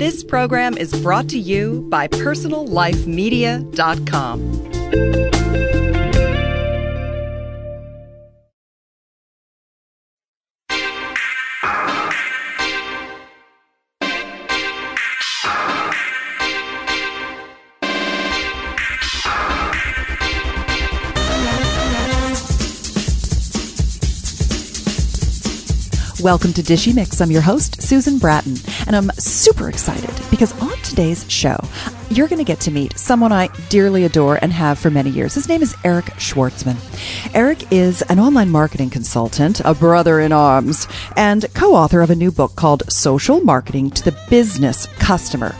This program is brought to you by PersonalLifeMedia.com. Welcome to Dishy Mix. I'm your host, Susan Bratton, and I'm super excited because on today's show, you're going to get to meet someone I dearly adore and have for many years. His name is Eric Schwartzman. Eric is an online marketing consultant, a brother in arms, and co author of a new book called Social Marketing to the Business Customer.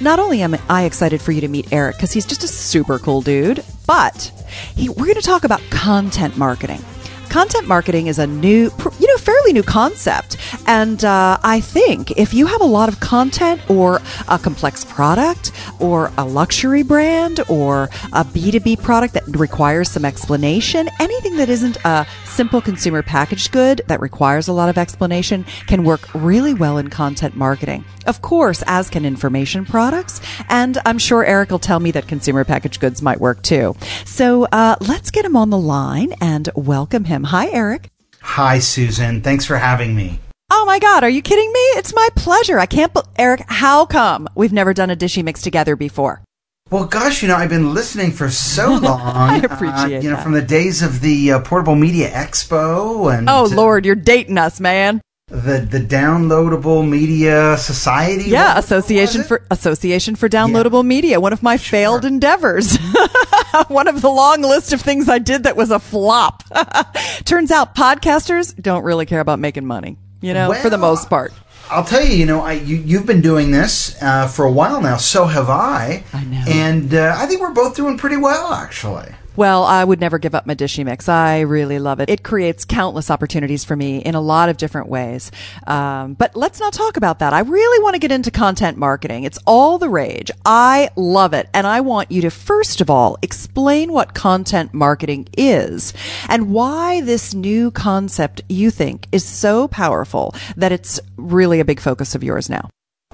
Not only am I excited for you to meet Eric because he's just a super cool dude, but he, we're going to talk about content marketing content marketing is a new, you know, fairly new concept. And uh, I think if you have a lot of content or a complex product or a luxury brand or a B2B product that requires some explanation, anything that isn't a simple consumer packaged good that requires a lot of explanation can work really well in content marketing. Of course, as can information products. And I'm sure Eric will tell me that consumer packaged goods might work too. So uh, let's get him on the line and welcome him. Hi, Eric. Hi, Susan. Thanks for having me. Oh my God, are you kidding me? It's my pleasure. I can't, be- Eric, how come we've never done a Dishy Mix together before? Well, gosh, you know, I've been listening for so long. I appreciate uh, You know, that. from the days of the uh, Portable Media Expo and Oh, Lord, you're dating us, man. The the Downloadable Media Society. Yeah, Association for Association for Downloadable Media, one of my failed endeavors. one of the long list of things I did that was a flop. Turns out podcasters don't really care about making money, you know, for the most part. I'll tell you, you know, I you, you've been doing this uh, for a while now. So have I. I know. And uh, I think we're both doing pretty well, actually. Well, I would never give up my Dishy Mix. I really love it. It creates countless opportunities for me in a lot of different ways. Um, but let's not talk about that. I really want to get into content marketing. It's all the rage. I love it. And I want you to, first of all, explain what content marketing is and why this new concept you think is so powerful that it's really a big focus of yours now.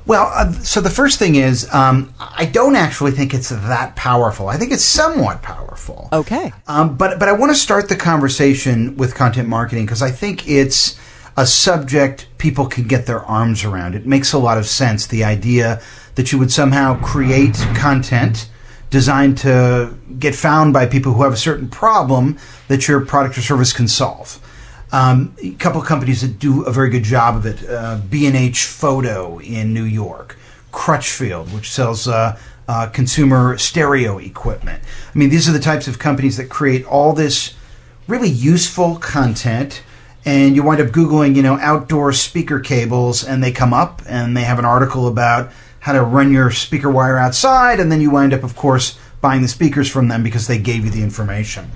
Well, uh, so the first thing is, um, I don't actually think it's that powerful. I think it's somewhat powerful. Okay. Um, but but I want to start the conversation with content marketing because I think it's a subject people can get their arms around. It makes a lot of sense. The idea that you would somehow create content designed to get found by people who have a certain problem that your product or service can solve. Um, a couple companies that do a very good job of it. Uh, B&H Photo in New York, Crutchfield, which sells uh, uh, consumer stereo equipment. I mean, these are the types of companies that create all this really useful content. And you wind up Googling, you know, outdoor speaker cables, and they come up and they have an article about how to run your speaker wire outside. And then you wind up, of course, buying the speakers from them because they gave you the information.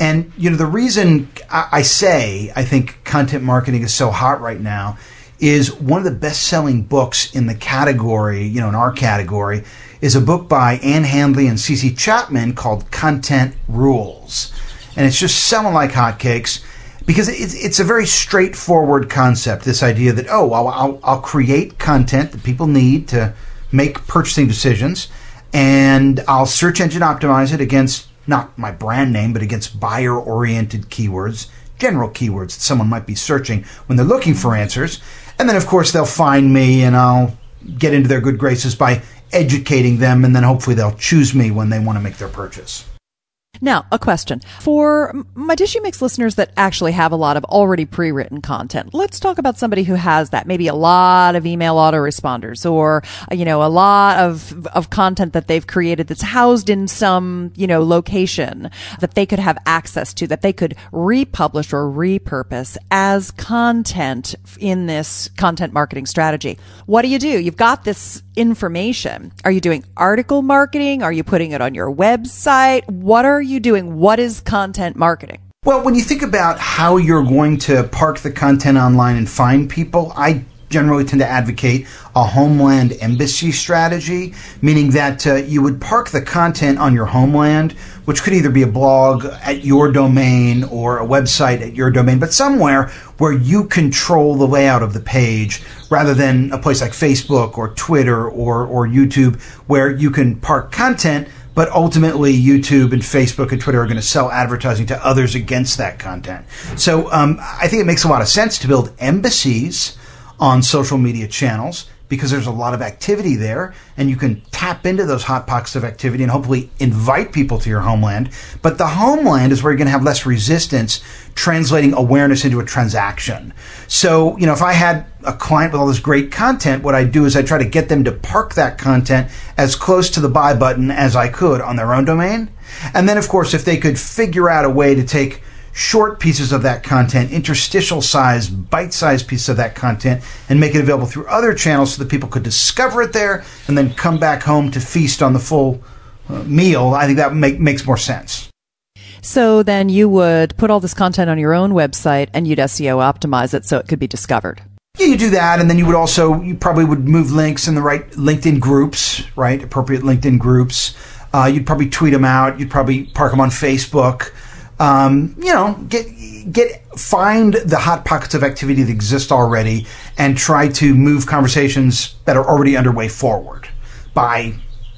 And you know the reason I say I think content marketing is so hot right now is one of the best-selling books in the category, you know, in our category, is a book by Ann Handley and C.C. Chapman called Content Rules, and it's just selling like hotcakes because it's it's a very straightforward concept. This idea that oh, I'll, I'll, I'll create content that people need to make purchasing decisions, and I'll search engine optimize it against not my brand name, but against buyer oriented keywords, general keywords that someone might be searching when they're looking for answers. And then, of course, they'll find me and I'll get into their good graces by educating them, and then hopefully they'll choose me when they want to make their purchase. Now, a question for my Dishy Mix listeners that actually have a lot of already pre-written content. Let's talk about somebody who has that, maybe a lot of email autoresponders or, uh, you know, a lot of, of content that they've created that's housed in some, you know, location that they could have access to, that they could republish or repurpose as content in this content marketing strategy. What do you do? You've got this information. Are you doing article marketing? Are you putting it on your website? What are doing? What is content marketing? Well, when you think about how you're going to park the content online and find people, I generally tend to advocate a homeland embassy strategy, meaning that uh, you would park the content on your homeland, which could either be a blog at your domain or a website at your domain, but somewhere where you control the layout of the page rather than a place like Facebook or Twitter or, or YouTube where you can park content but ultimately YouTube and Facebook and Twitter are going to sell advertising to others against that content. So um, I think it makes a lot of sense to build embassies on social media channels because there's a lot of activity there and you can tap into those hot pockets of activity and hopefully invite people to your homeland. But the homeland is where you're going to have less resistance translating awareness into a transaction. So, you know, if I had a client with all this great content, what I'd do is I'd try to get them to park that content as close to the buy button as I could on their own domain. And then, of course, if they could figure out a way to take short pieces of that content, interstitial size, bite sized pieces of that content, and make it available through other channels so that people could discover it there and then come back home to feast on the full uh, meal. I think that make, makes more sense. So then you would put all this content on your own website and you'd SEO optimize it so it could be discovered. Yeah, you do that, and then you would also you probably would move links in the right LinkedIn groups, right? Appropriate LinkedIn groups. Uh, you'd probably tweet them out. You'd probably park them on Facebook um, you know, get get find the hot pockets of activity that exist already and try to move conversations that are already underway forward by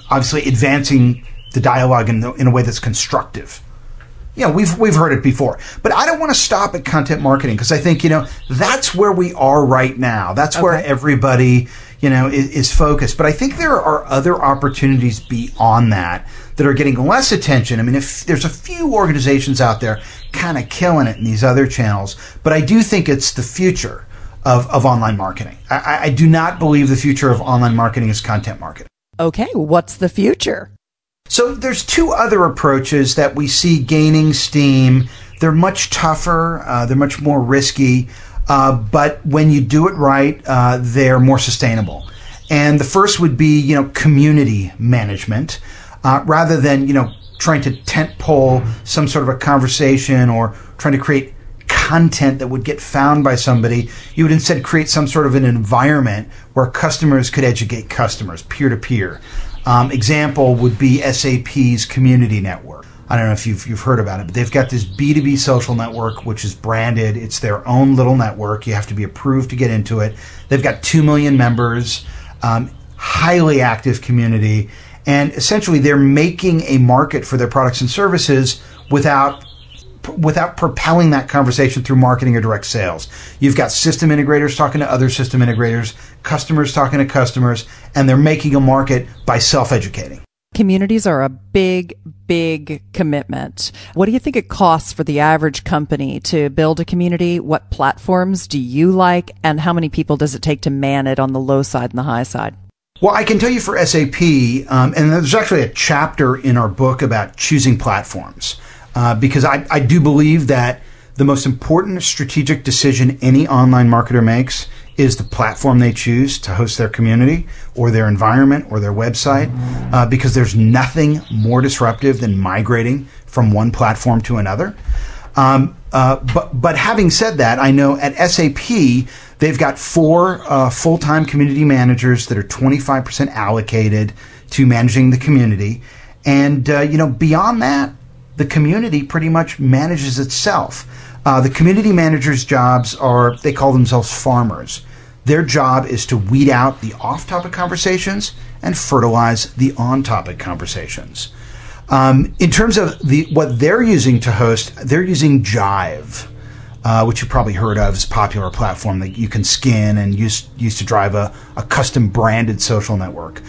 obviously advancing the dialogue in, the, in a way that's constructive. Yeah, we've we've heard it before, but I don't want to stop at content marketing because I think you know that's where we are right now. That's okay. where everybody you know is, is focused. But I think there are other opportunities beyond that that are getting less attention. I mean, if there's a few organizations out there kind of killing it in these other channels, but I do think it's the future of, of online marketing. I, I do not believe the future of online marketing is content marketing. Okay, what's the future? So there's two other approaches that we see gaining steam. They're much tougher. Uh, they're much more risky. Uh, but when you do it right, uh, they're more sustainable. And the first would be, you know, community management uh, rather than you know trying to tent pole some sort of a conversation or trying to create content that would get found by somebody. You would instead create some sort of an environment where customers could educate customers peer to peer. Example would be SAP's community network. I don't know if you've, you've heard about it, but they've got this B2B social network, which is branded. It's their own little network. You have to be approved to get into it. They've got 2 million members, um, highly active community. And essentially, they're making a market for their products and services without without propelling that conversation through marketing or direct sales. You've got system integrators talking to other system integrators, customers talking to customers, and they're making a market by self-educating. Communities are a big, big commitment. What do you think it costs for the average company to build a community? What platforms do you like? And how many people does it take to man it on the low side and the high side? Well, I can tell you for SAP, um, and there's actually a chapter in our book about choosing platforms, uh, because I, I do believe that the most important strategic decision any online marketer makes is the platform they choose to host their community or their environment or their website, uh, because there's nothing more disruptive than migrating from one platform to another. Um, uh, but but having said that, I know at SAP they've got four uh, full time community managers that are 25% allocated to managing the community, and uh, you know beyond that, the community pretty much manages itself. Uh, the community managers' jobs are they call themselves farmers. Their job is to weed out the off topic conversations and fertilize the on topic conversations. Um, in terms of the what they're using to host, they're using Jive, uh, which you've probably heard of is a popular platform that you can skin and use used to drive a, a custom branded social network.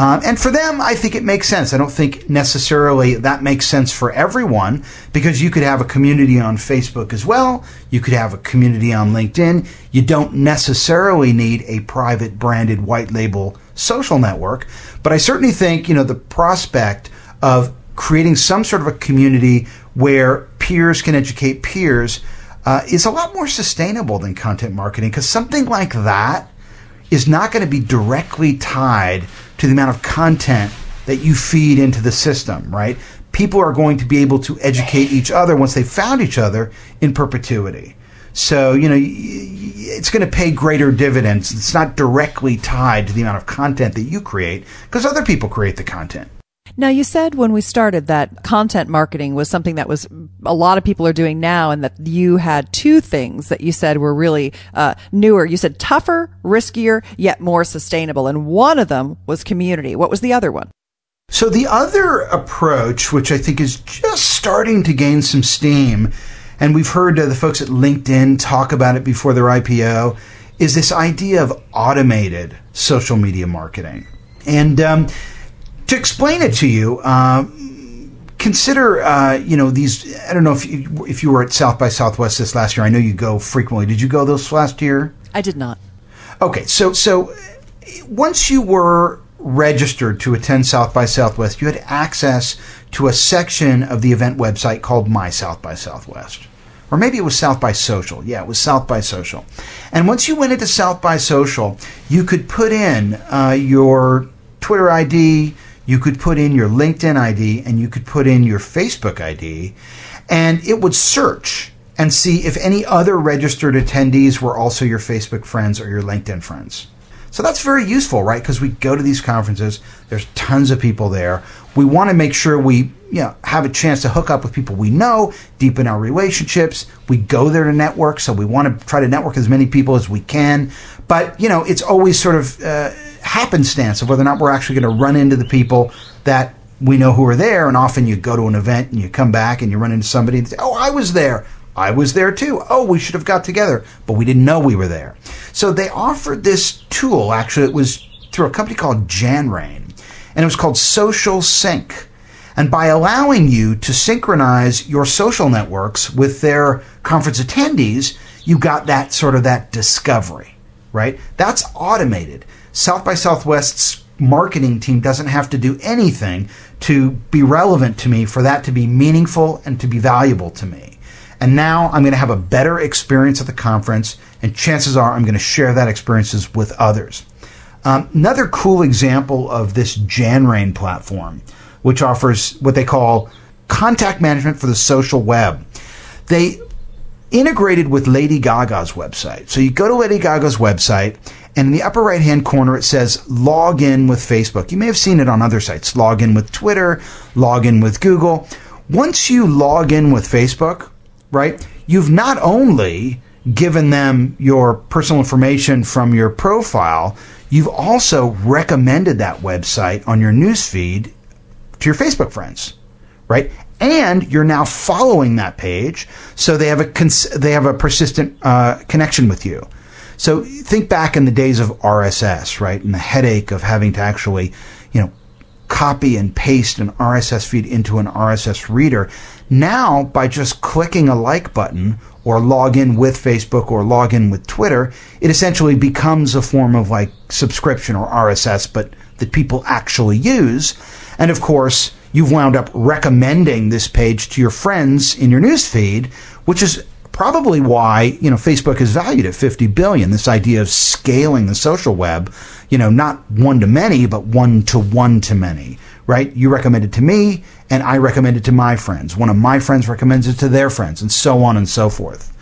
Um, and for them, I think it makes sense. I don't think necessarily that makes sense for everyone because you could have a community on Facebook as well. You could have a community on LinkedIn. You don't necessarily need a private branded white label social network. But I certainly think, you know, the prospect of creating some sort of a community where peers can educate peers uh, is a lot more sustainable than content marketing because something like that is not going to be directly tied to the amount of content that you feed into the system, right? People are going to be able to educate each other once they've found each other in perpetuity. So, you know, it's going to pay greater dividends. It's not directly tied to the amount of content that you create because other people create the content. Now, you said when we started that content marketing was something that was a lot of people are doing now, and that you had two things that you said were really uh, newer. You said tougher, riskier, yet more sustainable. And one of them was community. What was the other one? So, the other approach, which I think is just starting to gain some steam, and we've heard uh, the folks at LinkedIn talk about it before their IPO, is this idea of automated social media marketing. And um, to explain it to you, uh, consider uh, you know these. I don't know if you, if you were at South by Southwest this last year. I know you go frequently. Did you go this last year? I did not. Okay, so so once you were registered to attend South by Southwest, you had access to a section of the event website called My South by Southwest. Or maybe it was South by Social. Yeah, it was South by Social. And once you went into South by Social, you could put in uh, your Twitter ID, you could put in your LinkedIn ID, and you could put in your Facebook ID, and it would search and see if any other registered attendees were also your Facebook friends or your LinkedIn friends. So that's very useful, right? Because we go to these conferences, there's tons of people there. We want to make sure we you know, have a chance to hook up with people we know, deepen our relationships. We go there to network, so we want to try to network as many people as we can. But, you know, it's always sort of uh, happenstance of whether or not we're actually going to run into the people that we know who are there. And often you go to an event and you come back and you run into somebody and say, Oh, I was there. I was there too. Oh, we should have got together, but we didn't know we were there. So they offered this tool. Actually, it was through a company called Janrain, and it was called Social Sync. And by allowing you to synchronize your social networks with their conference attendees, you got that sort of that discovery, right? That's automated. South by Southwest's marketing team doesn't have to do anything to be relevant to me for that to be meaningful and to be valuable to me. And now I'm going to have a better experience at the conference, and chances are I'm going to share that experiences with others. Um, another cool example of this Janrain platform, which offers what they call contact management for the social web. They integrated with Lady Gaga's website. So you go to Lady Gaga's website, and in the upper right hand corner it says log in with Facebook. You may have seen it on other sites log in with Twitter, log in with Google. Once you log in with Facebook, right? You've not only given them your personal information from your profile, you've also recommended that website on your newsfeed to your Facebook friends, right? And you're now following that page, so they have a cons- they have a persistent uh, connection with you. So think back in the days of RSS, right, and the headache of having to actually, you know, copy and paste an RSS feed into an RSS reader. Now, by just clicking a like button or log in with Facebook or log in with Twitter, it essentially becomes a form of like subscription or RSS, but that people actually use. And of course, you've wound up recommending this page to your friends in your newsfeed, which is probably why you know Facebook is valued at 50 billion. This idea of scaling the social web, you know, not one to many, but one to one to many right? You recommend it to me, and I recommend it to my friends. One of my friends recommends it to their friends, and so on and so forth.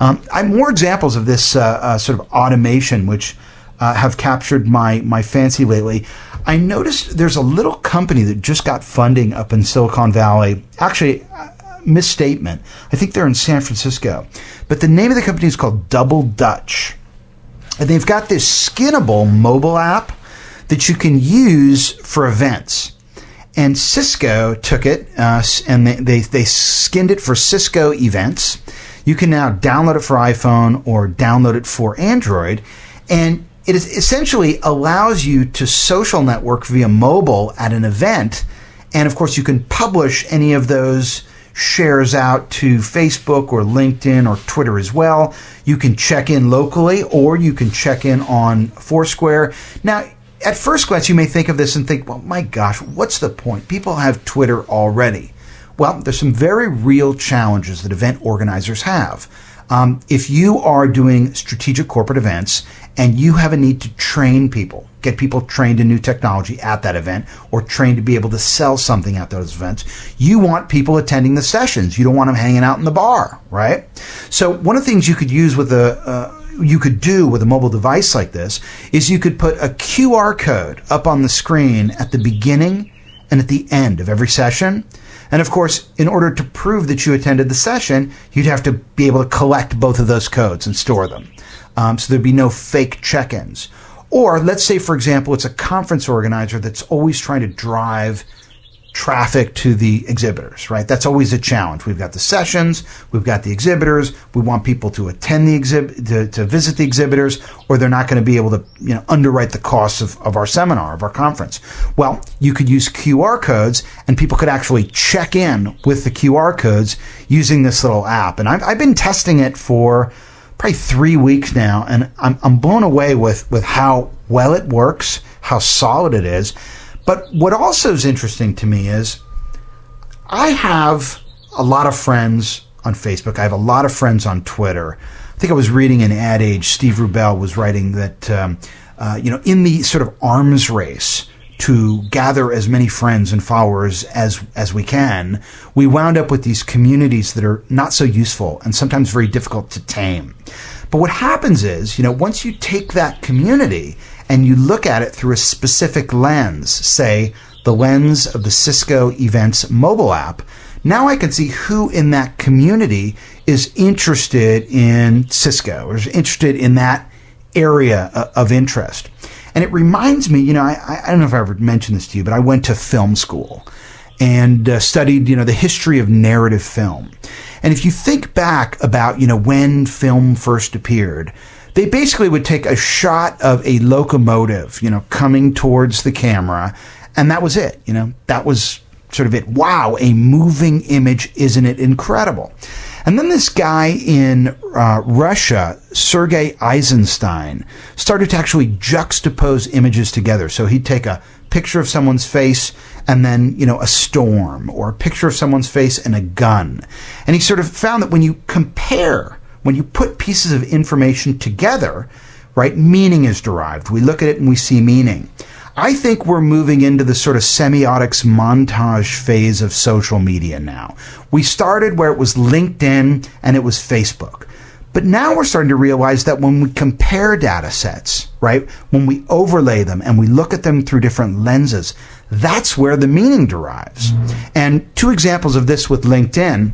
Um, I have more examples of this uh, uh, sort of automation, which uh, have captured my my fancy lately. I noticed there's a little company that just got funding up in Silicon Valley. Actually, uh, misstatement. I think they're in San Francisco, but the name of the company is called Double Dutch, and they've got this skinnable mobile app that you can use for events. And Cisco took it uh, and they, they, they skinned it for Cisco events. You can now download it for iPhone or download it for Android. And it is essentially allows you to social network via mobile at an event. And of course, you can publish any of those shares out to Facebook or LinkedIn or Twitter as well. You can check in locally or you can check in on Foursquare. Now, at first glance, you may think of this and think, well, my gosh, what's the point? People have Twitter already. Well, there's some very real challenges that event organizers have. Um, if you are doing strategic corporate events and you have a need to train people, get people trained in new technology at that event or trained to be able to sell something at those events, you want people attending the sessions. You don't want them hanging out in the bar, right? So one of the things you could use with a, uh, you could do with a mobile device like this is you could put a QR code up on the screen at the beginning and at the end of every session. And of course, in order to prove that you attended the session, you'd have to be able to collect both of those codes and store them. Um, so there'd be no fake check ins. Or let's say, for example, it's a conference organizer that's always trying to drive traffic to the exhibitors, right? That's always a challenge. We've got the sessions, we've got the exhibitors. We want people to attend the exhibit, to, to visit the exhibitors, or they're not going to be able to, you know, underwrite the costs of, of our seminar, of our conference. Well, you could use QR codes and people could actually check in with the QR codes using this little app. And I've, I've been testing it for probably three weeks now, and I'm, I'm blown away with, with how well it works, how solid it is. But what also is interesting to me is I have a lot of friends on Facebook. I have a lot of friends on Twitter. I think I was reading an ad age. Steve Rubel was writing that, um, uh, you know, in the sort of arms race to gather as many friends and followers as as we can, we wound up with these communities that are not so useful and sometimes very difficult to tame. But what happens is, you know, once you take that community and you look at it through a specific lens, say the lens of the Cisco Events mobile app, now I can see who in that community is interested in Cisco or is interested in that area of interest. And it reminds me, you know, I, I don't know if I ever mentioned this to you, but I went to film school and uh, studied, you know, the history of narrative film. And if you think back about, you know, when film first appeared, they basically would take a shot of a locomotive, you know, coming towards the camera, and that was it. You know, that was sort of it. Wow, a moving image, isn't it incredible? And then this guy in uh, Russia, Sergei Eisenstein, started to actually juxtapose images together. So he'd take a picture of someone's face and then, you know, a storm or a picture of someone's face and a gun. And he sort of found that when you compare, when you put pieces of information together, right, meaning is derived. We look at it and we see meaning. I think we're moving into the sort of semiotics montage phase of social media now. We started where it was LinkedIn and it was Facebook. But now we're starting to realize that when we compare data sets, right, when we overlay them and we look at them through different lenses, that's where the meaning derives. And two examples of this with LinkedIn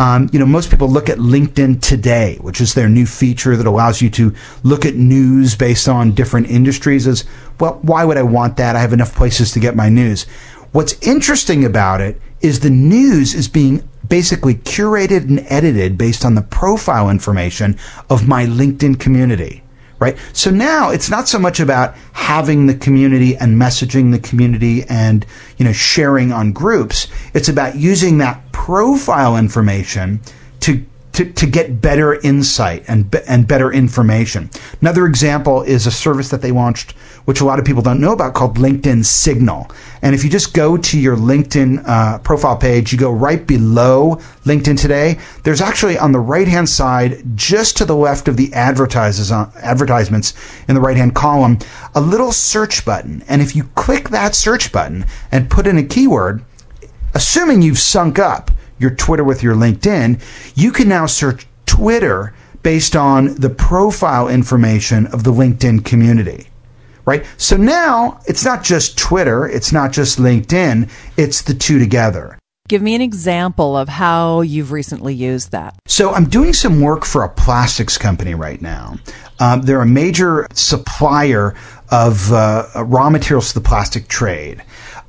um, you know, most people look at LinkedIn today, which is their new feature that allows you to look at news based on different industries. As well, why would I want that? I have enough places to get my news. What's interesting about it is the news is being basically curated and edited based on the profile information of my LinkedIn community right? So now it's not so much about having the community and messaging the community and, you know, sharing on groups. It's about using that profile information to to, to get better insight and, and better information. Another example is a service that they launched, which a lot of people don't know about, called LinkedIn Signal. And if you just go to your LinkedIn uh, profile page, you go right below LinkedIn today. There's actually on the right hand side, just to the left of the advertises on, advertisements in the right hand column, a little search button. And if you click that search button and put in a keyword, assuming you've sunk up your Twitter with your LinkedIn, you can now search Twitter based on the profile information of the LinkedIn community. Right? So now it's not just Twitter, it's not just LinkedIn, it's the two together. Give me an example of how you've recently used that. So I'm doing some work for a plastics company right now. Um, they're a major supplier of uh, raw materials to the plastic trade.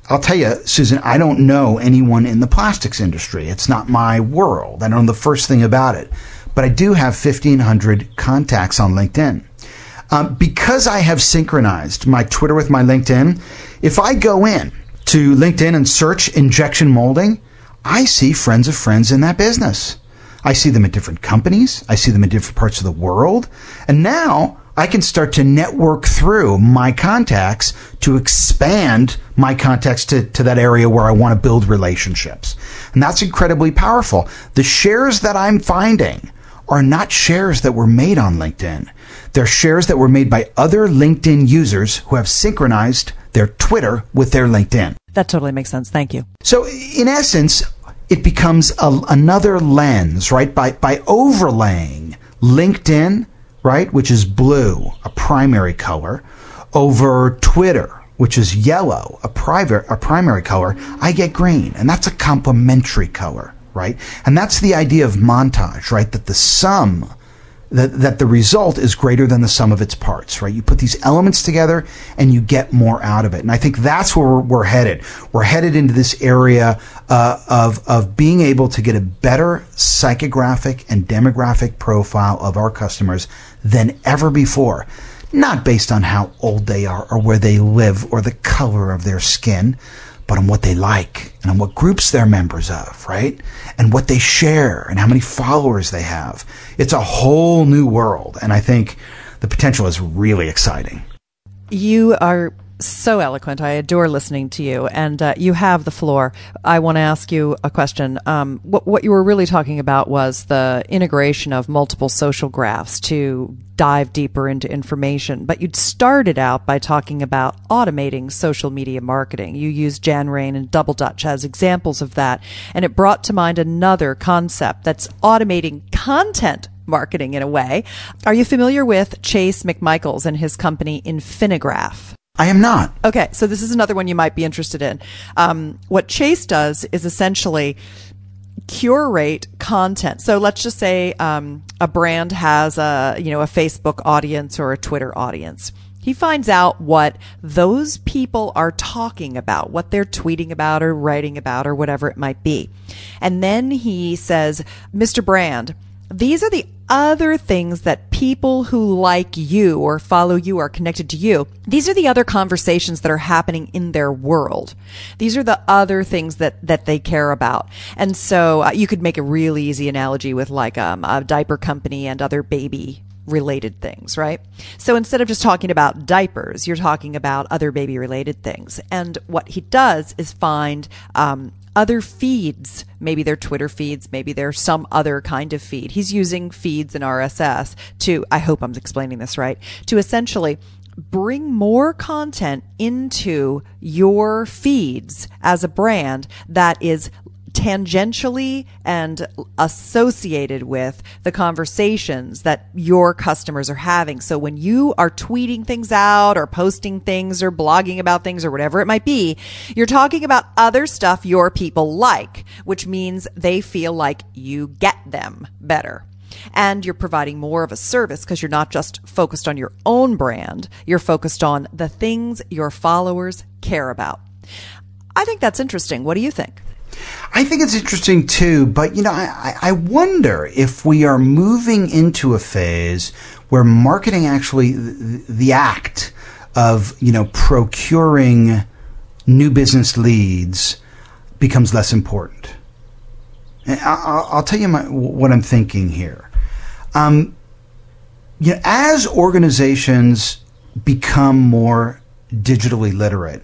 I'll tell you, Susan, I don't know anyone in the plastics industry. It's not my world. I don't know the first thing about it. But I do have 1,500 contacts on LinkedIn. Um, because I have synchronized my Twitter with my LinkedIn, if I go in to LinkedIn and search injection molding, I see friends of friends in that business. I see them at different companies. I see them in different parts of the world. And now I can start to network through my contacts to expand my contacts to, to that area where I want to build relationships. And that's incredibly powerful. The shares that I'm finding are not shares that were made on LinkedIn. They're shares that were made by other LinkedIn users who have synchronized their Twitter with their LinkedIn. That totally makes sense. Thank you. So, in essence, it becomes a, another lens, right? By, by overlaying LinkedIn, right, which is blue, a primary color, over Twitter, which is yellow, a private, a primary color, I get green, and that's a complementary color, right? And that's the idea of montage, right? That the sum that, that the result is greater than the sum of its parts, right? You put these elements together and you get more out of it. And I think that's where we're, we're headed. We're headed into this area uh, of, of being able to get a better psychographic and demographic profile of our customers than ever before. Not based on how old they are or where they live or the color of their skin, but on what they like and on what groups they're members of, right? And what they share and how many followers they have. It's a whole new world. And I think the potential is really exciting. You are so eloquent. I adore listening to you, and uh, you have the floor. I want to ask you a question. Um, what, what you were really talking about was the integration of multiple social graphs to dive deeper into information. But you'd started out by talking about automating social media marketing. You used Janrain and Double Dutch as examples of that, and it brought to mind another concept that's automating content marketing in a way. Are you familiar with Chase McMichaels and his company Infinigraph? I am not. Okay, so this is another one you might be interested in. Um, what Chase does is essentially curate content. So let's just say um, a brand has a you know a Facebook audience or a Twitter audience. He finds out what those people are talking about, what they're tweeting about or writing about or whatever it might be. And then he says, Mr. Brand, these are the other things that people who like you or follow you are connected to you. These are the other conversations that are happening in their world. These are the other things that, that they care about. And so uh, you could make a really easy analogy with like um, a diaper company and other baby related things, right? So instead of just talking about diapers, you're talking about other baby related things. And what he does is find um, other feeds. Maybe they're Twitter feeds, maybe they're some other kind of feed. He's using feeds and RSS to, I hope I'm explaining this right, to essentially bring more content into your feeds as a brand that is tangentially and associated with the conversations that your customers are having. So when you are tweeting things out or posting things or blogging about things or whatever it might be, you're talking about other stuff your people like, which means they feel like you get them better and you're providing more of a service because you're not just focused on your own brand, you're focused on the things your followers care about. I think that's interesting. What do you think? I think it's interesting too, but you know, I, I wonder if we are moving into a phase where marketing actually, the, the act of, you know, procuring new business leads becomes less important. And I'll, I'll tell you my, what I'm thinking here. Um, you know, as organizations become more digitally literate,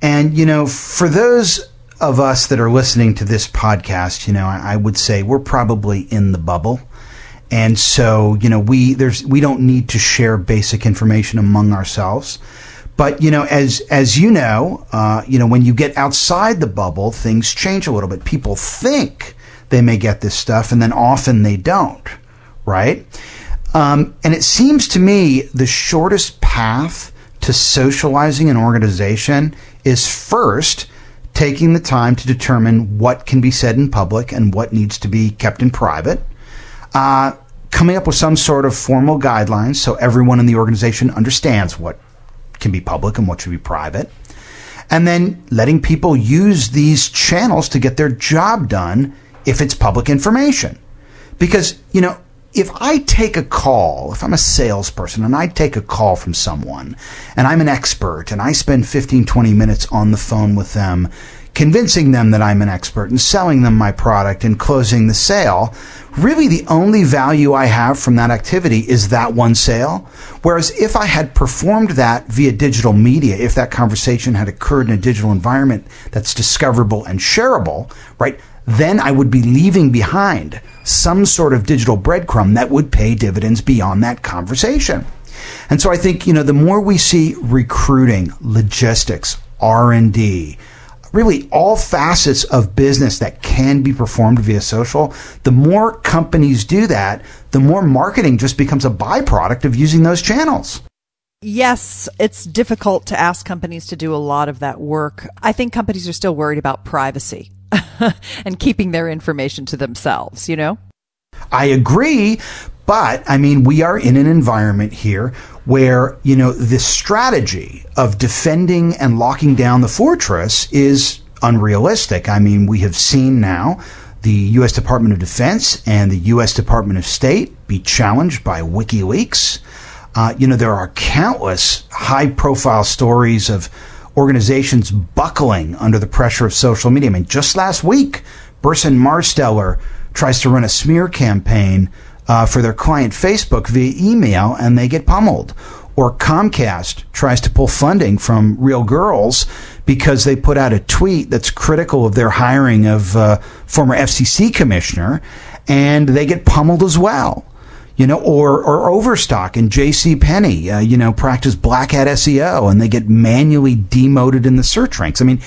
and you know, for those of us that are listening to this podcast, you know, I, I would say we're probably in the bubble. And so, you know, we there's we don't need to share basic information among ourselves. But you know, as as you know, uh, you know, when you get outside the bubble, things change a little bit. People think they may get this stuff, and then often they don't, right? Um, and it seems to me the shortest path to socializing an organization is first taking the time to determine what can be said in public and what needs to be kept in private, uh, coming up with some sort of formal guidelines so everyone in the organization understands what can be public and what should be private, and then letting people use these channels to get their job done if it's public information. Because, you know, if I take a call, if I'm a salesperson and I take a call from someone and I'm an expert and I spend 15, 20 minutes on the phone with them, convincing them that I'm an expert and selling them my product and closing the sale, really the only value I have from that activity is that one sale. Whereas if I had performed that via digital media, if that conversation had occurred in a digital environment that's discoverable and shareable, right? Then I would be leaving behind some sort of digital breadcrumb that would pay dividends beyond that conversation. And so I think, you know, the more we see recruiting, logistics, R&D, really all facets of business that can be performed via social, the more companies do that, the more marketing just becomes a byproduct of using those channels. Yes, it's difficult to ask companies to do a lot of that work. I think companies are still worried about privacy and keeping their information to themselves, you know? I agree, but I mean, we are in an environment here where, you know, the strategy of defending and locking down the fortress is unrealistic. I mean, we have seen now the U.S. Department of Defense and the U.S. Department of State be challenged by WikiLeaks. Uh, you know, there are countless high profile stories of organizations buckling under the pressure of social media. I mean, just last week, Burson Marsteller tries to run a smear campaign uh, for their client Facebook via email and they get pummeled. Or Comcast tries to pull funding from Reel Grrls because they put out a tweet that's critical of their hiring of uh, former FCC commissioner and they get pummeled as well. You know, or, or Overstock and J.C. Penney, uh, you know, practice black hat SEO and they get manually demoted in the search ranks. I mean,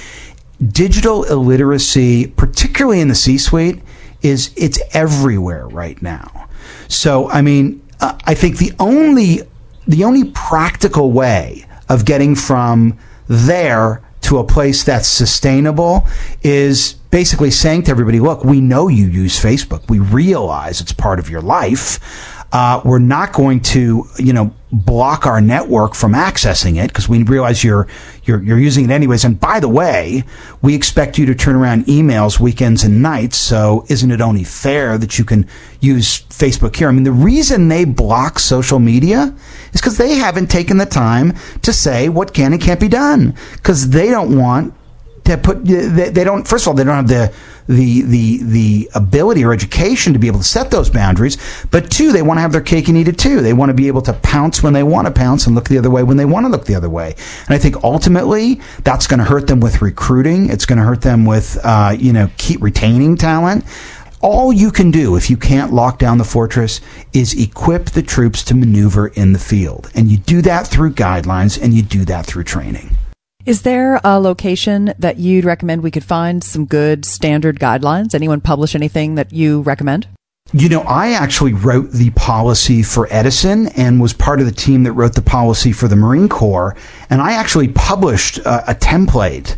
digital illiteracy, particularly in the C-suite, is it's everywhere right now. So, I mean, uh, I think the only the only practical way of getting from there to a place that's sustainable is basically saying to everybody, look, we know you use Facebook. We realize it's part of your life. Uh, we're not going to, you know, block our network from accessing it because we realize you're, you're you're using it anyways. And by the way, we expect you to turn around emails weekends and nights. So isn't it only fair that you can use Facebook here? I mean, the reason they block social media is because they haven't taken the time to say what can and can't be done because they don't want to put they, they don't. First of all, they don't have the the the the ability or education to be able to set those boundaries. But two, they want to have their cake and eat it too. They want to be able to pounce when they want to pounce and look the other way when they want to look the other way. And I think ultimately that's going to hurt them with recruiting. It's going to hurt them with uh, you know keep retaining talent. All you can do if you can't lock down the fortress is equip the troops to maneuver in the field. And you do that through guidelines and you do that through training. Is there a location that you'd recommend we could find some good standard guidelines? Anyone publish anything that you recommend? You know, I actually wrote the policy for Edison and was part of the team that wrote the policy for the Marine Corps. And I actually published a, a template.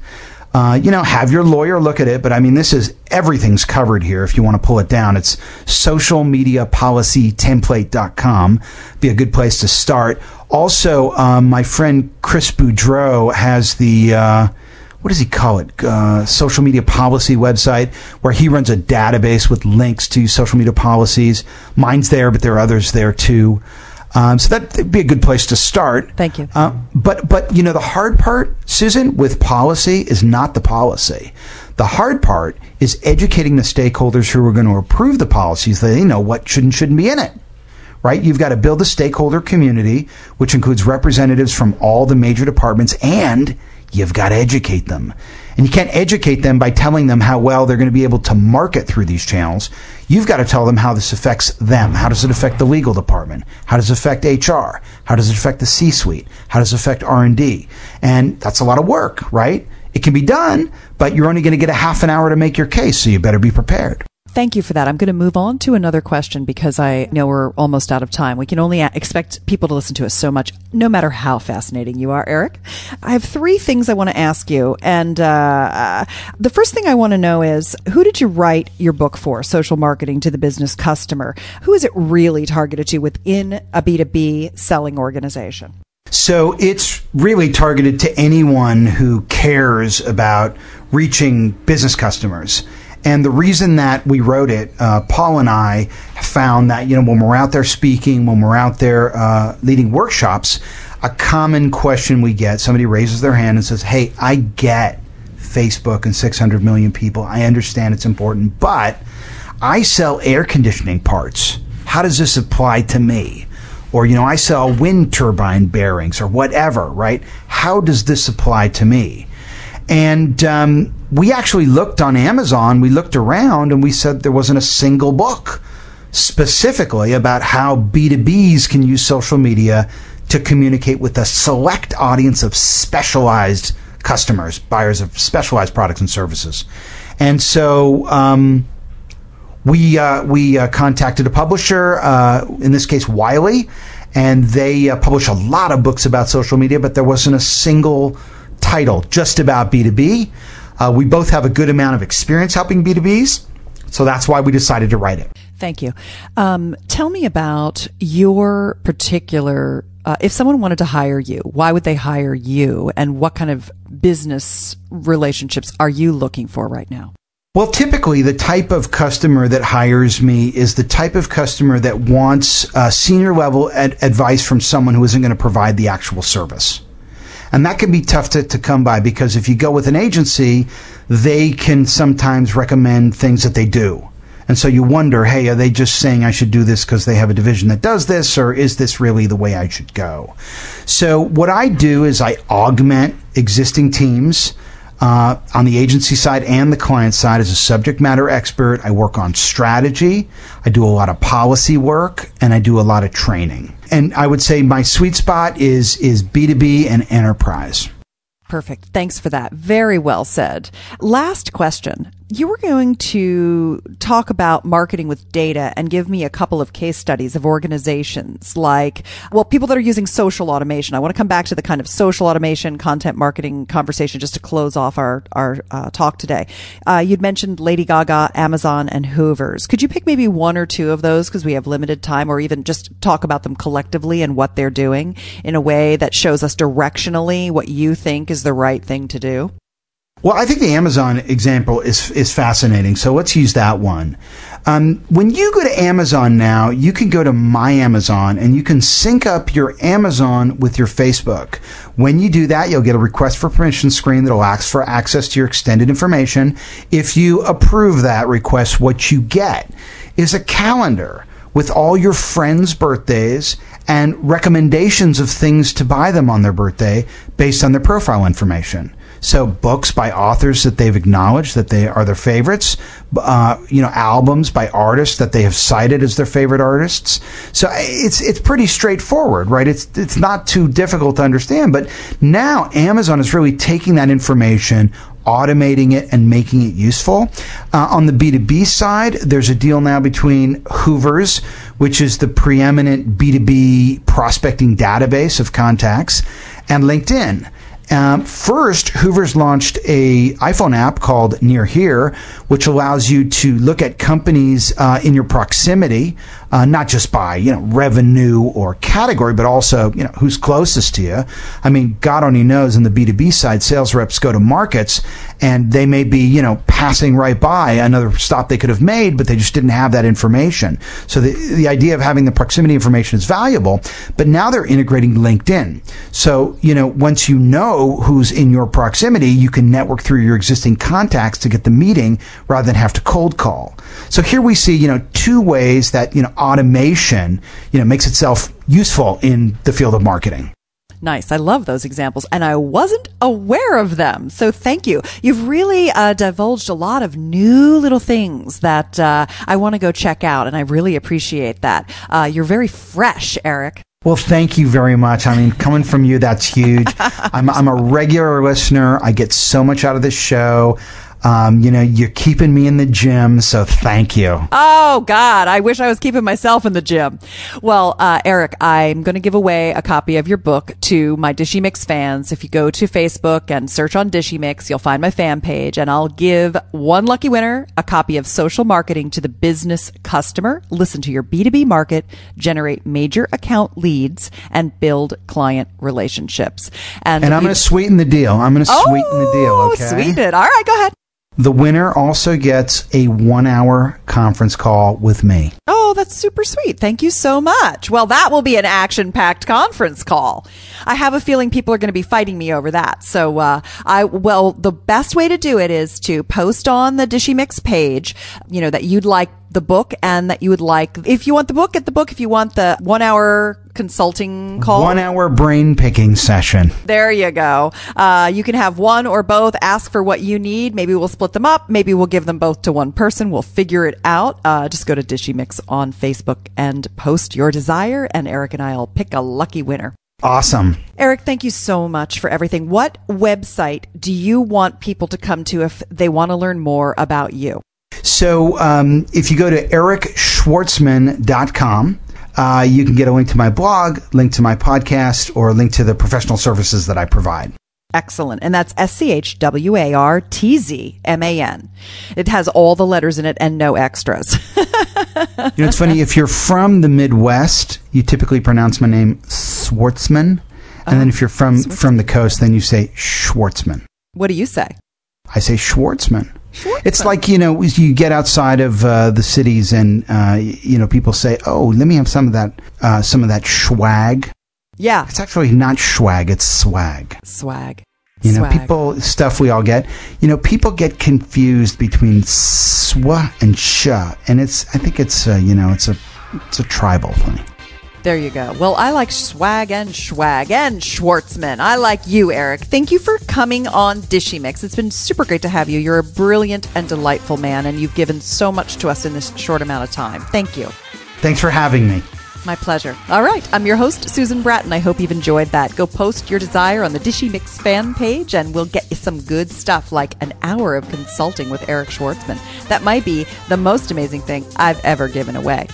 Uh, you know, have your lawyer look at it, but I mean, this is everything's covered here if you want to pull it down. It's socialmediapolicytemplate.com. Be a good place to start. Also, um, my friend Chris Boudreaux has the uh, what does he call it? Uh, social media policy website where he runs a database with links to social media policies. Mine's there, but there are others there too. Um, so that'd be a good place to start. Thank you. Uh, but but you know the hard part, Susan, with policy is not the policy. The hard part is educating the stakeholders who are going to approve the policies. That they know what should and shouldn't be in it right? You've got to build a stakeholder community, which includes representatives from all the major departments, and you've got to educate them. And you can't educate them by telling them how well they're going to be able to market through these channels. You've got to tell them how this affects them. How does it affect the legal department? How does it affect HR? How does it affect the C-suite? How does it affect R&D? And that's a lot of work, right? It can be done, but you're only going to get a half an hour to make your case, so you better be prepared. Thank you for that. I'm going to move on to another question because I know we're almost out of time. We can only expect people to listen to us so much, no matter how fascinating you are, Eric. I have three things I want to ask you. And uh, the first thing I want to know is who did you write your book for, Social Marketing to the Business Customer? Who is it really targeted to within a B2B selling organization? So it's really targeted to anyone who cares about reaching business customers. And the reason that we wrote it, uh, Paul and I found that, you know, when we're out there speaking, when we're out there uh, leading workshops, a common question we get somebody raises their hand and says, Hey, I get Facebook and 600 million people. I understand it's important, but I sell air conditioning parts. How does this apply to me? Or, you know, I sell wind turbine bearings or whatever, right? How does this apply to me? And, um, we actually looked on Amazon, we looked around, and we said there wasn't a single book specifically about how B2Bs can use social media to communicate with a select audience of specialized customers, buyers of specialized products and services. And so um, we uh, we uh, contacted a publisher, uh, in this case Wiley, and they uh, publish a lot of books about social media, but there wasn't a single title just about B2B. Uh, we both have a good amount of experience helping B2Bs, so that's why we decided to write it. Thank you. Um, tell me about your particular. Uh, if someone wanted to hire you, why would they hire you, and what kind of business relationships are you looking for right now? Well, typically, the type of customer that hires me is the type of customer that wants uh, senior level ad- advice from someone who isn't going to provide the actual service. And that can be tough to, to come by because if you go with an agency, they can sometimes recommend things that they do. And so you wonder, hey, are they just saying I should do this because they have a division that does this, or is this really the way I should go? So what I do is I augment existing teams uh, on the agency side and the client side as a subject matter expert. I work on strategy. I do a lot of policy work and I do a lot of training. And I would say my sweet spot is, is B2B and enterprise. Perfect. Thanks for that. Very well said. Last question. You were going to talk about marketing with data and give me a couple of case studies of organizations like, well, people that are using social automation. I want to come back to the kind of social automation content marketing conversation just to close off our, our uh, talk today. Uh, you'd mentioned Lady Gaga, Amazon, and Hoovers. Could you pick maybe one or two of those because we have limited time or even just talk about them collectively and what they're doing in a way that shows us directionally what you think is the right thing to do? Well, I think the Amazon example is is fascinating. So let's use that one. Um, when you go to Amazon now, you can go to My Amazon and you can sync up your Amazon with your Facebook. When you do that, you'll get a request for permission screen that'll ask for access to your extended information. If you approve that request, what you get is a calendar with all your friends' birthdays and recommendations of things to buy them on their birthday based on their profile information. So books by authors that they've acknowledged that they are their favorites, uh, you know, albums by artists that they have cited as their favorite artists. So it's it's pretty straightforward, right? It's it's not too difficult to understand. But now Amazon is really taking that information, automating it and making it useful. Uh, on the B2B side, there's a deal now between Hoovers, which is the preeminent B2B prospecting database of contacts, and LinkedIn. Um, first, Hoover's launched a iPhone app called Near Here, which allows you to look at companies uh, in your proximity, uh, not just by you know revenue or category, but also you know who's closest to you. I mean, God only knows. On the B two B side, sales reps go to markets, and they may be you know passing right by another stop they could have made, but they just didn't have that information. So the the idea of having the proximity information is valuable, but now they're integrating LinkedIn. So you know once you know who's in your proximity, you can network through your existing contacts to get the meeting rather than have to cold call. So here we see, you know, two ways that, you know, automation, you know, makes itself useful in the field of marketing. Nice. I love those examples, and I wasn't aware of them. So thank you. You've really uh, divulged a lot of new little things that uh, I want to go check out, and I really appreciate that. Uh, you're very fresh, Eric. Well, thank you very much. I mean, coming from you, that's huge. I'm, I'm a regular listener. I get so much out of this show. Um, you know, you're keeping me in the gym, so thank you. Oh God, I wish I was keeping myself in the gym. Well, uh, Eric, I'm going to give away a copy of your book to my Dishy Mix fans. If you go to Facebook and search on Dishy Mix, you'll find my fan page, and I'll give one lucky winner a copy of Social Marketing to the Business Customer. Listen to your B2B market, generate major account leads, and build client relationships. And, and I'm going to sweeten the deal. I'm going to oh, sweeten the deal. Okay, sweeten it. All right, go ahead. The winner also gets a one hour conference call with me. Oh, that's super sweet. Thank you so much. Well, that will be an action packed conference call. I have a feeling people are going to be fighting me over that. So, uh, I, well, the best way to do it is to post on the Dishy Mix page, you know, that you'd like the book and that you would like, if you want the book, get the book. If you want the one hour consulting call, One hour brain picking session. there you go. Uh, you can have one or both. Ask for what you need. Maybe we'll split them up. Maybe we'll give them both to one person. We'll figure it out. Uh, just go to Dishy Mix on Facebook and post your desire, and Eric and I will pick a lucky winner. Awesome. Eric, thank you so much for everything. What website do you want people to come to if they want to learn more about you? So um, if you go to ericschwartzman.com, uh, you can get a link to my blog, link to my podcast, or a link to the professional services that I provide. Excellent. And that's S C H W A R T Z M A N. It has all the letters in it and no extras. You know, it's funny, if you're from the Midwest, you typically pronounce my name Schwartzman. And then if you're from, from the coast, then you say Schwartzman. what do you say? I say Schwartzman. It's like, you know, you get outside of uh, the cities and, uh, you know, people say, oh, let me have some of that, uh, some of that swag. Yeah. It's actually not swag, it's swag. Swag. You know, Swag. people, stuff we all get. You know, people get confused between swa and sha. And it's, I think it's, uh, you know, it's a, it's a tribal thing. There you go. Well, I like swag and swag and Schwartzman. I like you, Eric. Thank you for coming on Dishy Mix. It's been super great to have you. You're a brilliant and delightful man, and you've given so much to us in this short amount of time. Thank you. Thanks for having me. My pleasure. All right. I'm your host, Susan Bratton. I hope you've enjoyed that. Go post your desire on the Dishy Mix fan page, and we'll get you some good stuff like an hour of consulting with Eric Schwartzman. That might be the most amazing thing I've ever given away.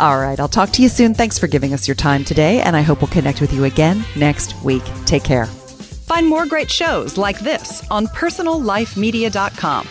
All right. I'll talk to you soon. Thanks for giving us your time today, and I hope we'll connect with you again next week. Take care. Find more great shows like this on personallifemedia.com.